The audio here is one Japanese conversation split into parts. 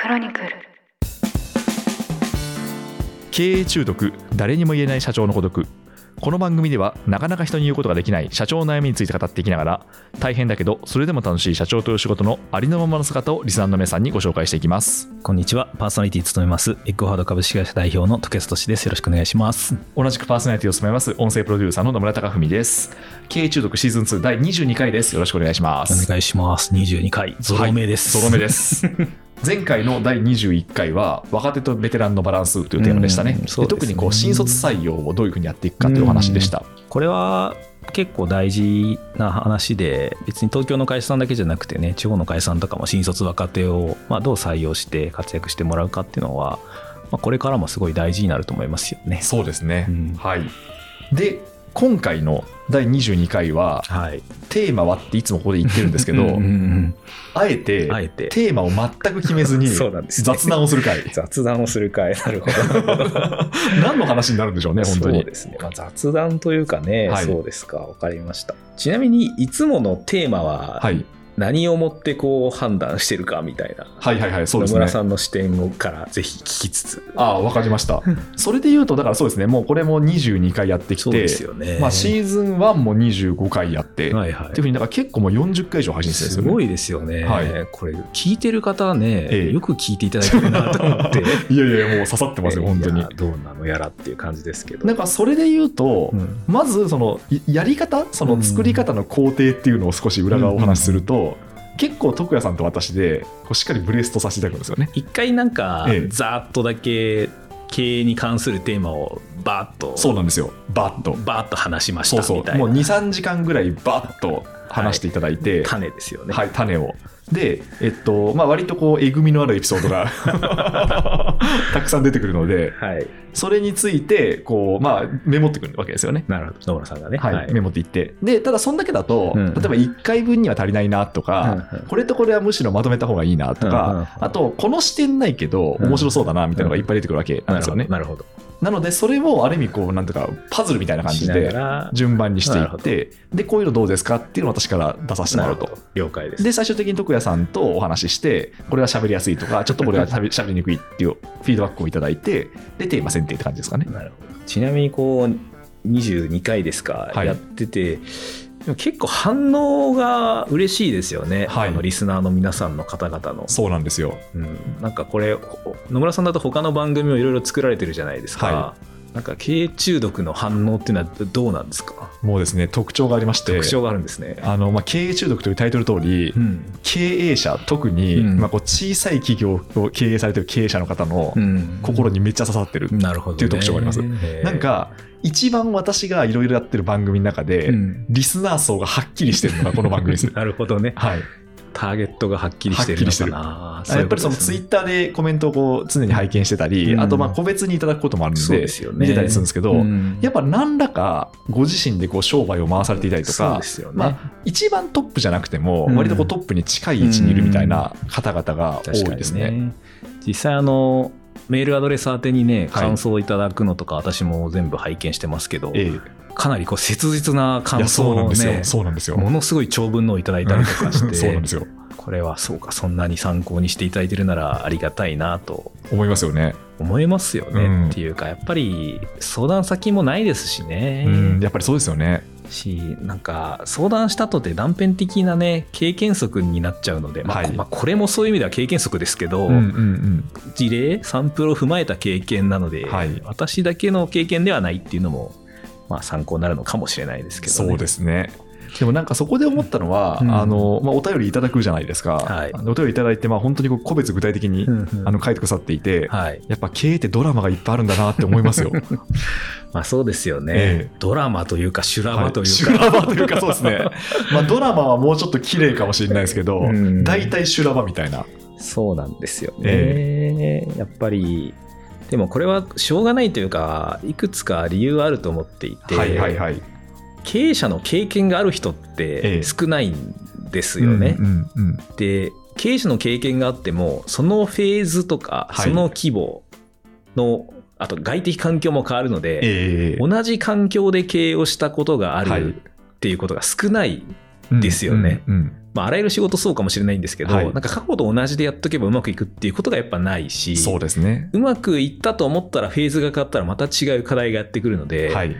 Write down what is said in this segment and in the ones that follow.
クロニクル経営中毒誰にも言えない社長の孤独この番組ではなかなか人に言うことができない社長の悩みについて語っていきながら大変だけどそれでも楽しい社長という仕事のありのままの姿をリスナーの皆さんにご紹介していきますこんにちは。パーソナリティ務めます、エッグファード株式会社代表の時安俊です。よろしくお願いします。同じくパーソナリティを務めます音声プロデューサーの野村貴文です経営中毒シーズン2第22回ですよろしくお願いしますお願いします。22回、ゾロ目です。はいゾロ目です 前回の第21回は若手とベテランのバランスというテーマでしたね,、うんね。特にこう新卒採用をどういうふうにやっていくかというお話でした、これは結構大事な話で、別に東京の会社さんだけじゃなくてね、地方の会社さんとかも新卒若手を、まあ、どう採用して活躍してもらうかっていうのは、まあ、これからもすごい大事になると思いますよね。そうですね、うん。はい。で今回の第22回ははい。テーマはっていつもここで言ってるんですけど、うんあえてテーマを全く決めずに 雑談をする回。雑談をする会、なるほど。何の話になるんでしょうね本当そうにですね、まあ、雑談というかね、はい。そうですか。分かりました。ちなみにいつものテーマははい何をもってこう判断してるかみたいな、はいはいはいそうですね。野村さんの視点をからぜひ聞きつつ。ああ分かりました。それで言うとだからそうですねもうこれも22回やってきてですよね、まあ、シーズン1も25回やって、はいはい。っていうふうにだから結構もう40回以上配信してるんですよね。すごいですよね、はい。これ聞いてる方はね、ええ。よく聞いていただいてるなと思って。いやいやもう刺さってますよ本当に。どうなのやらっていう感じですけど。なんかそれで言うと、うん。まずそのいやり方その作り方の工程っていうのを少し裏側をお話しすると、結構徳谷さんと私でこうしっかりブレストさせていただくんですよね。一回なんか、ええ。ざーっとだけ経営に関するテーマをバーッとそうなんですよ。バッと。バーッと話しましそうそたみたいな。うもう23時間ぐらいバッと話していただいて、種ですよね。はい、種を。で、えっと、まあ、割とこう、えぐみのあるエピソードが たくさん出てくるので、はい。それについて、こう、まあ、メモってくるわけですよね。なるほど。野村さんがね。はい、メモっていって。で、ただ、そんだけだと、うん例えば1回分には足りないなとか、うんうんこれとこれはむしろまとめた方がいいなとうんうんあと、この視点ないけど、面白そうだなみたいなのがいっぱい出てくるわけなんですよね。なるほど。なので、それをある意味、こう、なんていうか、パズルみたいな感じで、ら、順番にしていって、で、こういうのどうですかっていうのを私から出させてもらうと。了解です。で、最終的に徳谷さんとお話しして、これは喋りやすいとか、ちょっとこれは喋喋りにくいっていうフィードバックをいただいて、で、テーマ選定って感じですかね。なるほど。ちなみに、こう、22回ですか、はいやってて、結構反応が嬉しいですよね、はい。あのリスナーの皆さんの方々の。そうなんですよ。うん、なんかこれほ野村さんだと他の番組をいろいろ作られてるじゃないですか、はなんか経営中毒の反応っていうのはどうなんですか？もうですね、特徴がありまして、特徴があるんですね。あのまあ、経営中毒というタイトル通り、うん経営者、特に、うんまあ、こう小さい企業を経営されてる経営者の方のうん心にめっちゃ刺さってる。っていう特徴がありますへーなんか、一番私がいろいろやってる番組の中で、うんリスナー層がはっきりしてるのがこの番組です。なるほどね。はい、ターゲットがはっきりしてるのかな。やっぱりそのツイッターでコメントをこう常に拝見してたり、うん。あとまあ個別にいただくこともあるのそうでですよね。見てたりするんですけど、うん。やっぱ何らかご自身でこう商売を回されていたりとかね。まあ、一番トップじゃなくても、うん。割とこうトップに近い位置にいるみたいな方々が多いですね。ね。実際あのメールアドレス宛てにねはい。感想をいただくのとか私も全部拝見してますけど、えかなりこう切実な感。想をねそうなんですよ。ものすごい長文のをいただいたりとかしてそうなんですよ。これはそうかそんなに参考にしていただいてるならありがたいなと思いますよね。思いますよね、うんっていうかやっぱり相談先もないですしね、うん、やっぱりそうですよね。しなんか相談したとて断片的なね経験則になっちゃうので、まあはいまあこれもそういう意味では経験則ですけど、うんうんうん。事例サンプルを踏まえた経験なので、はい私だけの経験ではないっていうのも、まあ、参考になるのかもしれないですけど、ね、そうですね。でもなんかそこで思ったのは、うん。あのまあ、お便りいただくじゃないですか、はい。お便りいただいて、まあ、本当にこう個別具体的に、うんうん。あの書いてくださっていて、はい。やっぱ経営ってドラマがいっぱいあるんだなって思いますよ。まあ、そうですよね、ええ。ドラマというか修羅場という修か、羅場というかそうですね。まあドラマはもうちょっと綺麗かもしれないですけど、うん。大体修羅場みたいな。そうなんですよね、やっぱりでもこれはしょうがないというかいくつか理由はあると思っていて、はいはいはい。経営者の経験がある人っええて少ないんですよね。うんうんうんで経営者の経験があってもそのフェーズとかはいその規模の、あと外的環境も変わるので、ええ同じ環境で経営をしたことがあはいるっていうことが少ないですよね。うんうんまあ、あらゆる仕事そうかもしれないんですけど、はいなんか過去と同じでやっとけばうまくいくっていうことがやっぱないし、そうですね。うまくいったと思ったらフェーズが変わったらまた違う課題がやってくるので、はい。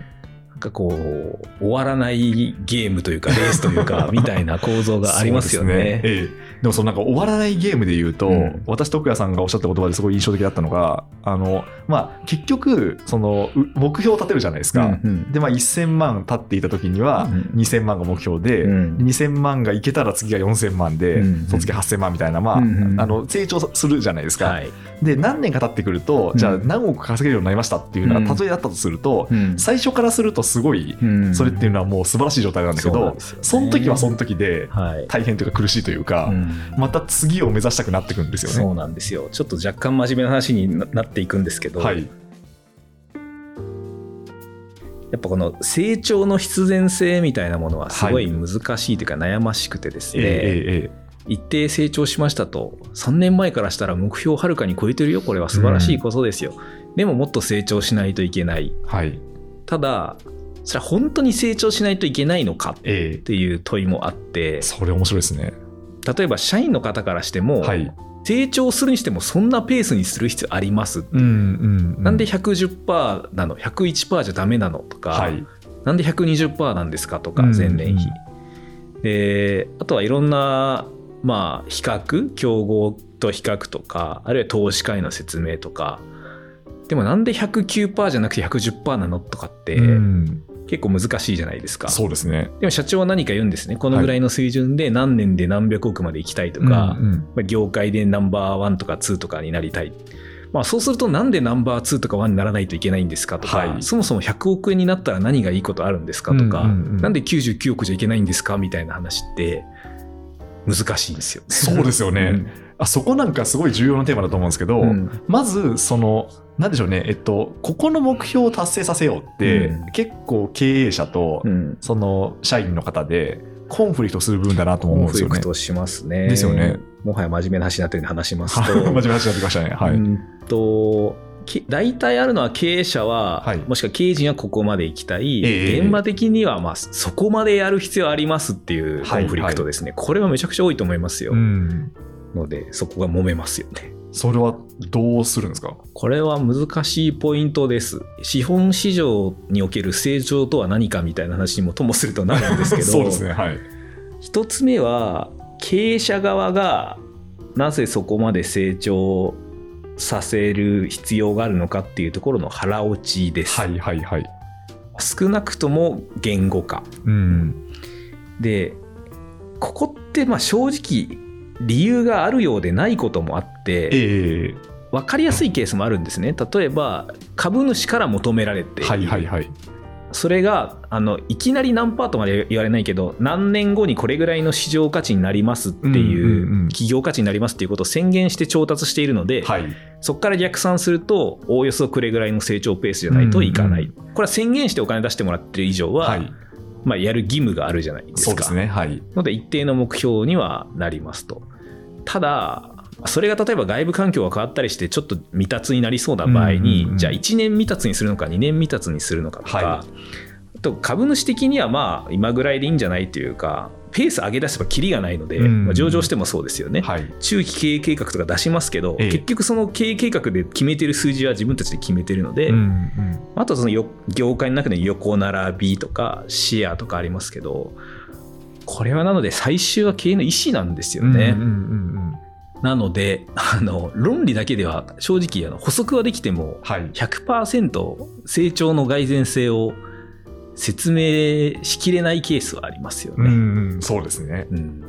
なんかこう、終わらないゲームというか、レースというか、みたいな構造がありますよね。そうですええでもそのなんか終わらないゲームで言うと、うん。私徳谷さんがおっしゃった言葉ですごい印象的だったのがあの、まあ、結局そのう目標を立てるじゃないですか。うんうん。でまあ、1000万経っていた時にはうん2000万が目標で、うん。2000万がいけたら次が4000万で、うんその次8000万みたいな、まあうんうんあの成長するじゃないですか。はい。で何年か経ってくると、じゃあうん何億稼げるようになりましたっていうのうん。が例えだったとすると、うん。最初からするとすごいうん。それっていうのはもう素晴らしい状態なんだけど、そね。その時はその時ではい。大変というか苦しいというか、うんまた次を目指したくなってくるんですよね。そうなんですよ。ちょっと若干真面目な話にななっていくんですけど、はい、やっぱこの成長の必然性みたいなものはすごい難しいというか悩ましくてですね、ええええ一定成長しましたと3年前からしたら目標をはるかに超えてるよ。これは素晴らしいことですよ、でももっと成長しないといけない。はい、ただそれは本当に成長しないといけないのかっえ。ていう問いもあってえそれ面白いですね。例えば社員の方からしても、はい、成長するにしてもそんなペースにする必要あります、うんうんうなんで110%なの？101%じゃダメなのとか、はい、なんで120%なんですかとかうん前年比、であとはいろんなまあ比較？競合と比較とかあるいは投資家への説明とか。でもなんで109%じゃなくて110%なの？とかってうん結構難しいじゃないですか、そうですね。でも社長は何か言うんですね。このぐらいの水準で何年で何百億まで行きたいとか、うんうん。まあ業界でナンバーワンとかツーとかになりたい。まあ、そうするとなんでナンバー2とか1にならないといけないんですかとか、はい。そもそも100億円になったら何がいいことあるんですかとか、うんうんうんなんで99億じゃいけないんですかみたいな話って難しいんですよね。そうですよねあそこなんかすごい重要なテーマだと思うんですけど、うんうんまずそのなんでしょうねえっとここの目標を達成させようって、うん結構経営者と、うんその社員の方でコンフリクトする部分だなとコン思うんですよね。フリクトしますね。ですよね。もはや真面目な話になってるんで話しますと。真面目な話になってきましたね。はい。うんとき大体あるのは経営者は、はいもしくは経営陣はここまで行きたい、ええ現場的にはまあそこまでやる必要ありますっていうコンフリクトですね、これはめちゃくちゃ多いと思いますよ、うん。のでそこが揉めますよねそれはどうするんですか？これは難しいポイントです資本市場における成長とは何かみたいな話にもともするとなるんですけど そうですね。はい。一つ目は経営者側がなぜそこまで成長させる必要があるのかっていうところの腹落ちです、はいはいはい。少なくとも言語化うん。でここってまあ正直理由があるようでないこともあってええ分かりやすいケースもあるんですね例えば株主から求められてはいはいはい。それがあのいきなり何パートまで言われないけど何年後にこれぐらいの市場価値になりますっていう,、うんうんうん企業価値になりますっていうことを宣言して調達しているので、はい。そこから逆算するとおおよそこれぐらいの成長ペースじゃないといかない、うんこれは宣言してお金出してもらってる以上は、はい。まあ、やる義務があるじゃないですかそうですね。はい。ので一定の目標にはなりますとただそれが例えば外部環境が変わったりしてちょっと未達になりそうな場合に、うんうんうんじゃあ1年未達にするのか2年未達にするのかとか、はあと株主的にはまあ今ぐらいでいいんじゃないというかペース上げ出せばキリがないので、うんまあ、上場してもそうですよね、はい。中期経営計画とか出しますけど、ええ。結局その経営計画で決めてる数字は自分たちで決めてるので、うんうん。あとそのよ業界の中で横並びとかシェアとかありますけどこれはなので最終は経営の意思なんですよね。うんうんうんなのであの論理だけでは正直あの補足はできてもはい。100%成長の蓋然性を説明しきれないケースはありますよね。うんうん。そうですね。うん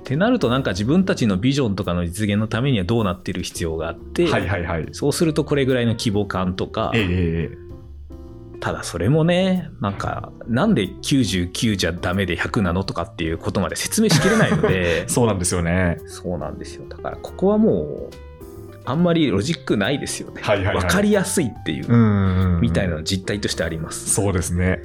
ってなるとなんか自分たちのビジョンとかの実現のためにはどうなってる必要があって、はいはいはい。そうするとこれぐらいの規模感とか、ええええただそれもねなんかなんで99じゃダメで100なの？とかっていうことまで説明しきれないので。そうなんですよね。そうなんですよ。だからここはもうあんまりロジックないですよね、はいはいはい。分かりやすいっていう、んうんみたいなの実態としてあります。そうですね。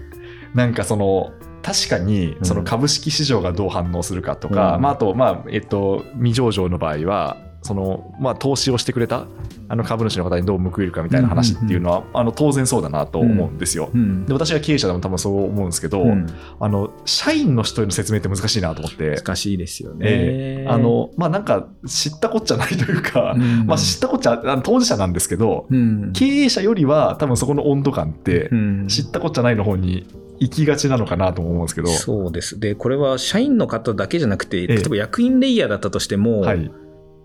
なんかその確かにその株式市場がどう反応するかとか、うん。まあ、あと、まあえっと、未上場の場合はその、まあ、投資をしてくれたあの株主の方にどう報いるかみたいな話っていうのは、あの当然そうだなと思うんですよ。うん。で私が経営者でも多分そう思うんですけど、うん。あの社員の人への説明って難しいなと思って、難しいですよね。ええ。あのまあなんか知ったこっちゃないというか、うん。まあ知ったこっちゃあの当事者なんですけど、うん。経営者よりは多分そこの温度感ってうん。知ったこっちゃないの方に行きがちなのかなとも思うんですけど、そうです。で、これは社員の方だけじゃなくて、え。例えば役員レイヤーだったとしても、はい、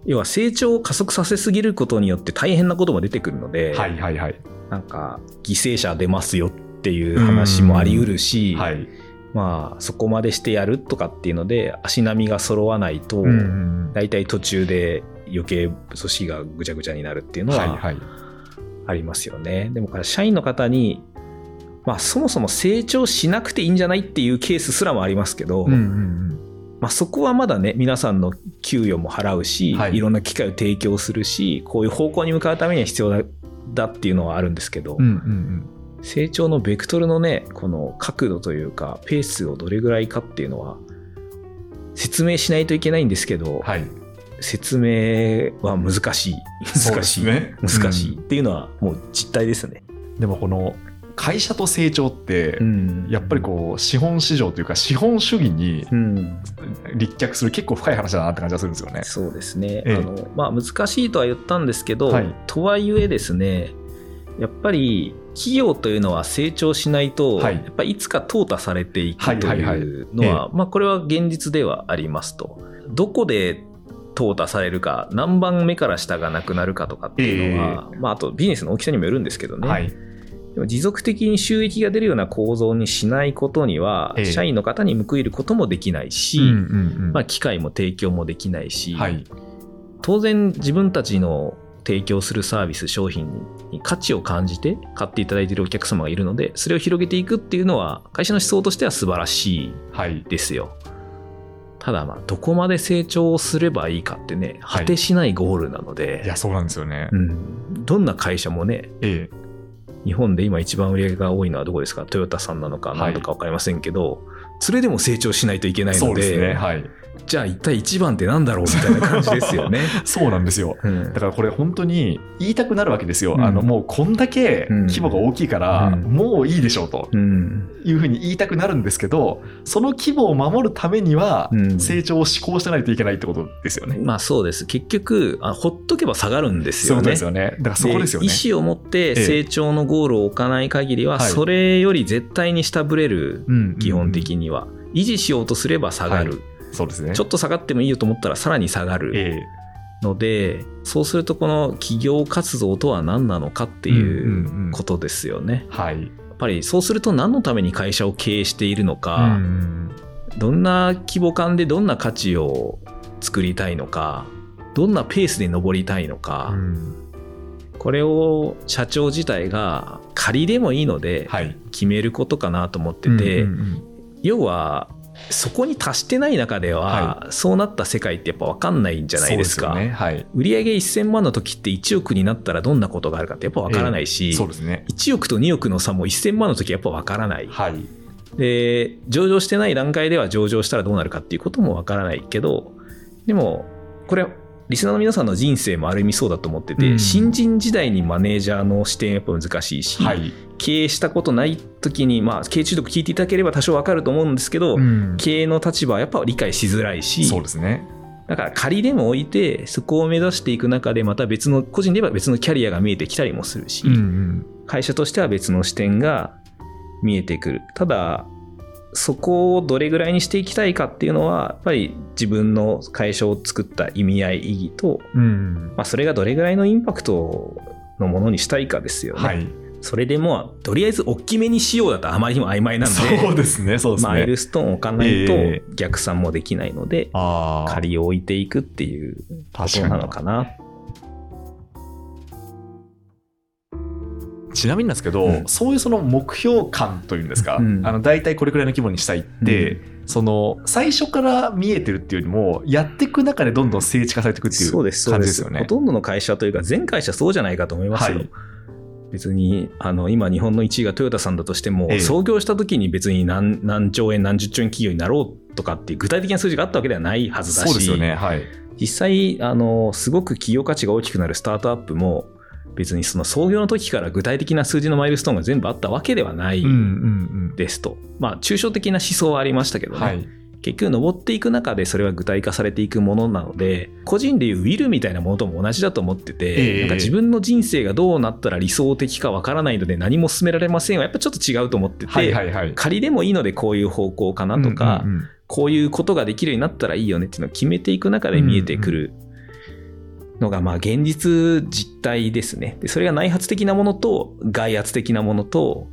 要は成長を加速させすぎることによって大変なことも出てくるので、はいはいはい。なんか犠牲者出ますよっていう話もあり得るし、はい。まあそこまでしてやるとかっていうので足並みが揃わないと、うんうん大体途中で余計組織がぐちゃぐちゃになるっていうのははいはい。ありますよね。でもこれ社員の方に、まあそもそも成長しなくていいんじゃないっていうケースすらもありますけど、うんうんまあ、そこはまだね皆さんの給与も払うし、はいい、ろんな機会を提供するしこういう方向に向かうためには必要だだっていうのはあるんですけど、うんうんうん成長のベクトルのねこの角度というかペースをどれぐらいかっていうのは説明しないといけないんですけど、はい説明は難しい難しい、すね難しいっていうのはもう実態ですね。でもこの会社と成長って、うん。やっぱりこう資本市場というか資本主義にうん、立脚する結構深い話だなって感じがするんですよね。そうですね、ええ。あのまあ、難しいとは言ったんですけど、はい。とはいえですねやっぱり企業というのは成長しないと、はい。やっぱいつか淘汰されていくとはいうのは、まあ、これは現実ではありますと。どこで淘汰されるか何番目から下がなくなるかとかっていうのは、まあ、あとビジネスの大きさにもよるんですけどね、はいでも持続的に収益が出るような構造にしないことには、ええ。社員の方に報いることもできないし、うんうんうん。まあ、機会も提供もできないし、はい。当然自分たちの提供するサービス商品に価値を感じて買っていただいているお客様がいるのでそれを広げていくっていうのは会社の思想としては素晴らしいはい。ですよ。ただまあどこまで成長をすればいいかってねはい。果てしないゴールなので、いやそうなんですよね。うん、どんな会社もねえ日本で今一番売り上げが多いのはどこですか？トヨタさんなのかはい何とか分かりませんけど、それでも成長しないといけえないのでね。はい。じゃあ一体一番ってなんだろうみたいな感じですよね。そうなんですよ。うんだからこれ本当に言いたくなるわけですよ。うんあのもうこんだけ規模が大きいから、うんもういいでしょうとうんいうふうに言いたくなるんですけど、その規模を守るためにはうん成長を志向してないといけないってことですよね。まあそうです。結局、あほっとけば下がるんですよね。よね。だからそこですよね。意思を持って成長のゴールを置かない限りは、はいそれより絶対に下振れる、うん基本的には。維持しようとすれば下がる。そうですね。ちょっと下がってもいいよと思ったらさらに下がるえので、そうするとこの企業活動とは何なのかっていうことですよね。えはい。やっぱりそうすると何のために会社を経営しているのうか、んどんな規模感でどんな価値を作りたいのか、どんなペースで登りたいのか、うんこれを社長自体が仮でもいいのではい。決めることかなと思ってて、うんうんうん要はそこに達してない中では、そうなった世界ってやっぱ分かんないんじゃないですか。すよね。はい。売上1000万の時って1億になったらどんなことがあるかってやっぱ分からないし、そうですね。1億と2億の差も1000万の時はやっぱ分からない。はい。で上場してない段階では上場したらどうなるかっていうこともわからないけどでもこれリスナーの皆さんの人生もある意味そうだと思ってて、うん新人時代にマネージャーの視点やっぱ難しいし、はい。経営したことない時に、まあ、経営中毒聞いていただければ多少わかると思うんですけど、うん経営の立場はやっぱ理解しづらいしそうですね。だから仮でも置いてそこを目指していく中でまた別の個人で言えば別のキャリアが見えてきたりもするし、うんうん会社としては別の視点が見えてくるただそこをどれぐらいにしていきたいかっていうのはやっぱり自分の会社を作った意味合い意義と、うんまあ、それがどれぐらいのインパクトのものにしたいかですよね、はい。それでもうとりあえず大きめにしようだとあまりにも曖昧なんでそうですね。そうですね。マイルストーンを置かないとえ逆算もできないので、ああ。仮を置いていくっていうことなのかな。ちなみになんですけど、うんそういうその目標感というんですか、うんあの大体これくらいの規模にしたいって、その最初から見えてるっていうよりもやっていく中でどんどん数値化されていくっていう。感じですすよね。ほとんどの会社というか、全会社そうじゃないかと思いますよ。はい別に、あの、今日本の1位がトヨタさんだとしても、ええ創業した時に別に何何兆円、何十兆円企業になろうとかっていう具体的な数字があったわけではないはずだし、そうですよね。はい。実際、あの、すごく企業価値が大きくなるスタートアップも、別にその創業の時から具体的な数字のマイルストーンが全部あったわけではないですと。まあ、抽象的な思想はありましたけどね。うんはい。結局登っていく中でそれは具体化されていくものなので個人でいうウィルみたいなものとも同じだと思ってて、ええ。なんか自分の人生がどうなったら理想的かわからないので何も進められませんはやっぱちょっと違うと思ってて、仮でもいいのでこういう方向かなとか、こういうことができるようになったらいいよねっていうのを決めていく中で見えてくるのがまあ現実実態ですね。でそれが内発的なものと外圧的なものと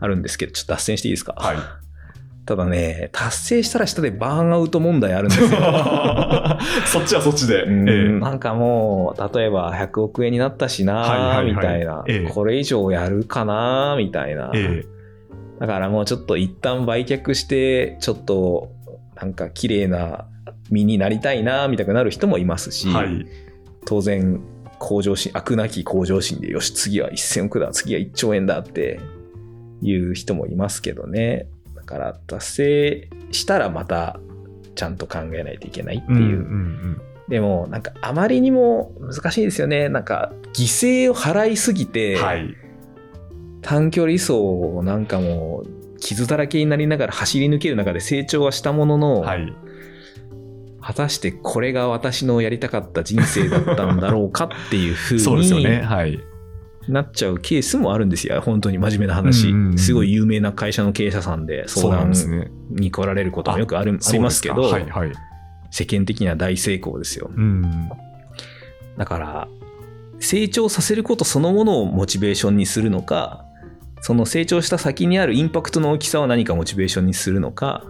あるんですけどちょっと脱線していいですか、はい。ただね、達成したら下でバーンアウト問題あるんですよ。そっちはそっちで、うん。ええ。なんかもう、例えば100億円になったしな、みたいな、ええ。これ以上やるかな、みたいな。えだからもうちょっと一旦売却して、ちょっとなんか綺麗な身になりたいな、みたいになる人もいますし、えはい当然、向上心、悪なき向上心で、よし、次は1000億だ、次は1兆円だっていう人もいますけどね。だから、達成したらまたちゃんと考えないといけないっていう。うんうんでも、なんかあまりにも難しいですよね。なんか、犠牲を払いすぎうて、んはい短距離走をなんかもう、傷だらけになりながら走り抜ける中で成長はしたものの、はい果たしてこれが私のやりたかった人生だったんだろうかっていうふう そうですよね。にはい。なっちゃうケースもあるんですよ。本当に真面目な話。うんうんうん。すごい有名な会社の経営者さんで相そうなん談ですね。に来られることもよくあるありますけど、はいはい。世間的には大成功ですよ。うん。だから、成長させることそのものをモチベーションにするのか、その成長した先にあるインパクトの大きさを何かモチベーションにするのか、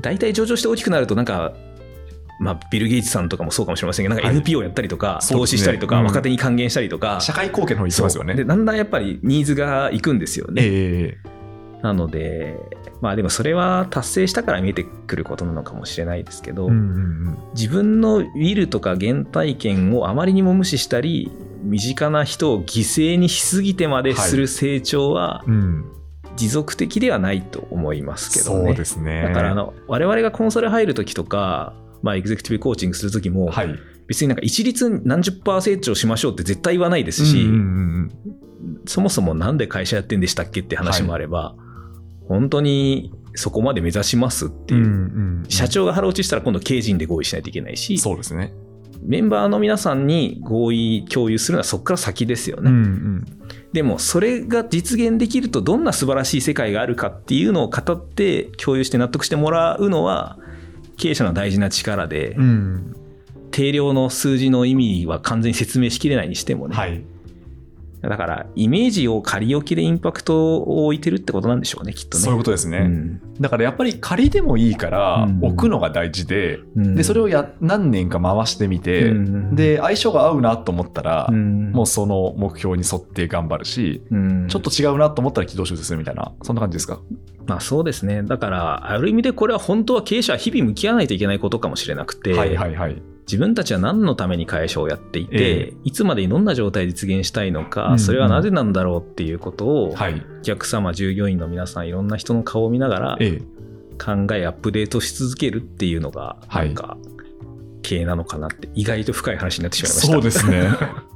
大体上場して大きくなるとなんか、まあ、ビル・ゲイツさんとかもそうかもしれませんけど、なんかはい。NPO やったりとか、投そうですね。資したりとか、うん。若手に還元したりとか、社会貢献の方に行きますよね。で、だんだんやっぱりニーズがいくんですよね。ええなので、まあでもそれは達成したから見えてくることなのかもしれないですけど、うんうん自分のウィルとか原体験をあまりにも無視したり身近な人を犠牲にしすぎてまでする成長はうんうん。持続的ではないと思いますけどね。そうですね。だからあの我々がコンサル入る時とか、まあ、エグゼクティブコーチングする時も、はい。別になんか一律何十パー成長しましょうって絶対言わないですし、うんうんうんそもそもなんで会社やってんでしたっけって話もあれば、本当にそこまで目指しますっていう、うんうんうん社長が腹落ちしたら今度経営陣で合意しないといけないし、そうですね。メンバーの皆さんに合意共有するのはそこから先ですよね。うんうん。でもそれが実現できるとどんな素晴らしい世界があるかっていうのを語って共有して納得してもらうのは経営者の大事な力で、うん。定量の数字の意味は完全に説明しきれないにしてもね、はい。だからイメージを仮置きでインパクトを置いてるってことなんでしょうねきっとね。そういうことですね、うん。だからやっぱり仮でもいいからうん。置くのが大事で、うん。でそれをや何年か回してみて、うん。で相性が合うなと思ったら、うん。もうその目標に沿って頑張るし、うん。ちょっと違うなと思ったら軌道修正するみたいなそんな感じですか？まあそうですね。だから、ある意味でこれは本当は経営者は日々向き合わないといけないことかもしれなくて、はいはいはい。自分たちは何のために会社をやっていて、ええ。いつまでにどんな状態で実現したいのか、うんそれはなぜなんだろうっていうことを、はい。お客様、従業員の皆さん、いろんな人の顔を見ながらええ。考え、アップデートし続けるっていうのが、はいなんか、経営なのかなって、意外と深い話になってしまいました。そうですね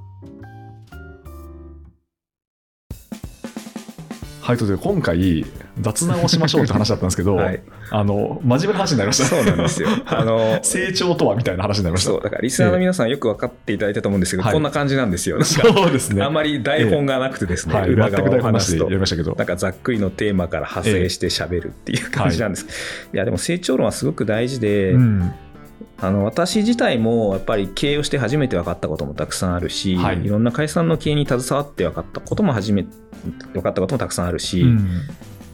はいということで今回雑談をしましょうって話だったんですけど、はい。あの真面目な話になりました。そうなんですよ。あの、成長とはみたいな話になりました。そう、だからリスナーの皆さんよく分かっていただいたと思うんですけど、はい。こんな感じなんですよ。そうですね。あんまり台本がなくてですね、はい、全裏側を。話すとでやりましたけど。なんかざっくりのテーマから派生して喋るっていう感じなんです。い、やでも成長論はすごく大事で、うんあの私自体もやっぱり経営をして初めて分かったこともたくさんあるし、はい。い、ろんな会社さんの経営に携わって分かったことも初めて分かったこともたくさんあるし、うん。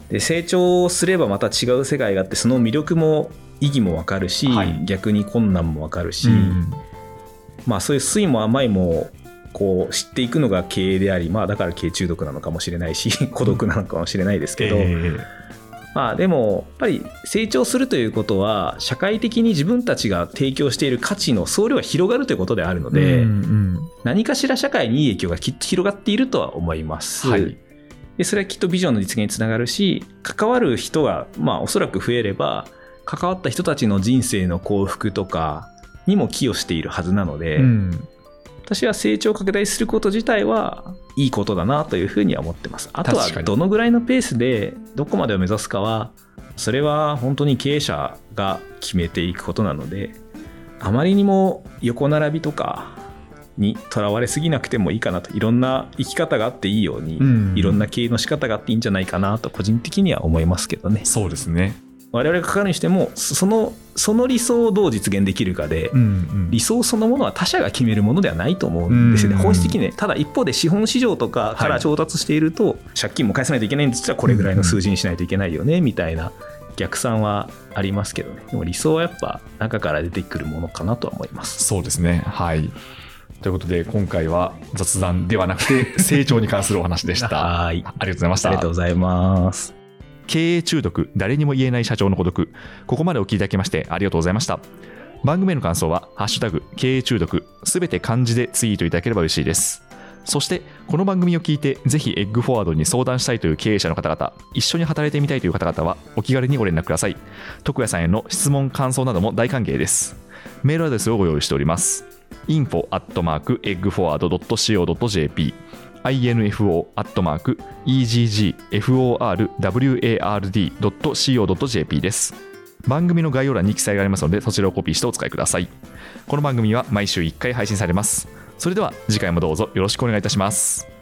で成長すればまた違う世界があってその魅力も意義も分かるし、はい。逆に困難も分かるし、うん。まあそういう酸いも甘いもこう知っていくのが経営であり、まあだから経営中毒なのかもしれないし、孤独なのかもしれないですけど、えまあでも、やっぱり成長するということは、社会的に自分たちが提供している価値の総量が広がるということであるのえで、うんうん。何かしら社会にいい影響がきっと広がっているとは思います。はい。でそれはきっとビジョンの実現につながるし、関わる人が、まあおそらく増えれば、関わった人たちの人生の幸福とかにも寄与しているはずなので、うん私は成長拡大すること自体はいいことだなというふうには思ってます。あとはどのぐらいのペースでどこまでを目指すかはそれは本当に経営者が決めていくことなのであまりにも横並びとかにとらわれすぎなくてもいいかなといろんな生き方があっていいように、うんいろんな経営の仕方があっていいんじゃないかなと個人的には思いますけどねそうですね。我々が関わるにしてもそのその理想をどう実現できるかで、うんうん理想そのものは他者が決めるものではないと思うんですよね、うん本質的にね、ただ一方で資本市場とかから調達していると、借金も返さないといけないんですらこれぐらいの数字にしないといけないよねみたいな逆算はありますけどね、でも理想はやっぱ中から出てくるものかなとは思います。そうですね。はい。ということで、今回は雑談ではなくて、成長に関するお話でした。あ はいりがとうございましたありがとう。ございます。経営中毒、誰にも言えない社長の孤独。ここまでお聞きいただきましてありがとうございました。番組への感想は、ハッシュタグ、経営中毒、すべて漢字でツイートいただければ嬉しいです。そして、この番組を聞いて、ぜひエッグフォワードに相談したいという経営者の方々、一緒に働いてみたいという方々は、お気軽にご連絡ください。徳谷さんへの質問、感想なども大歓迎です。メールアドレスをご用意しております。info.eggforward.co.jp info.eggforward.co.jp です。番組の概要欄に記載がありますので、そちらをコピーしてお使いください。この番組は毎週1回配信されます。それでは次回もどうぞよろしくお願いいたします。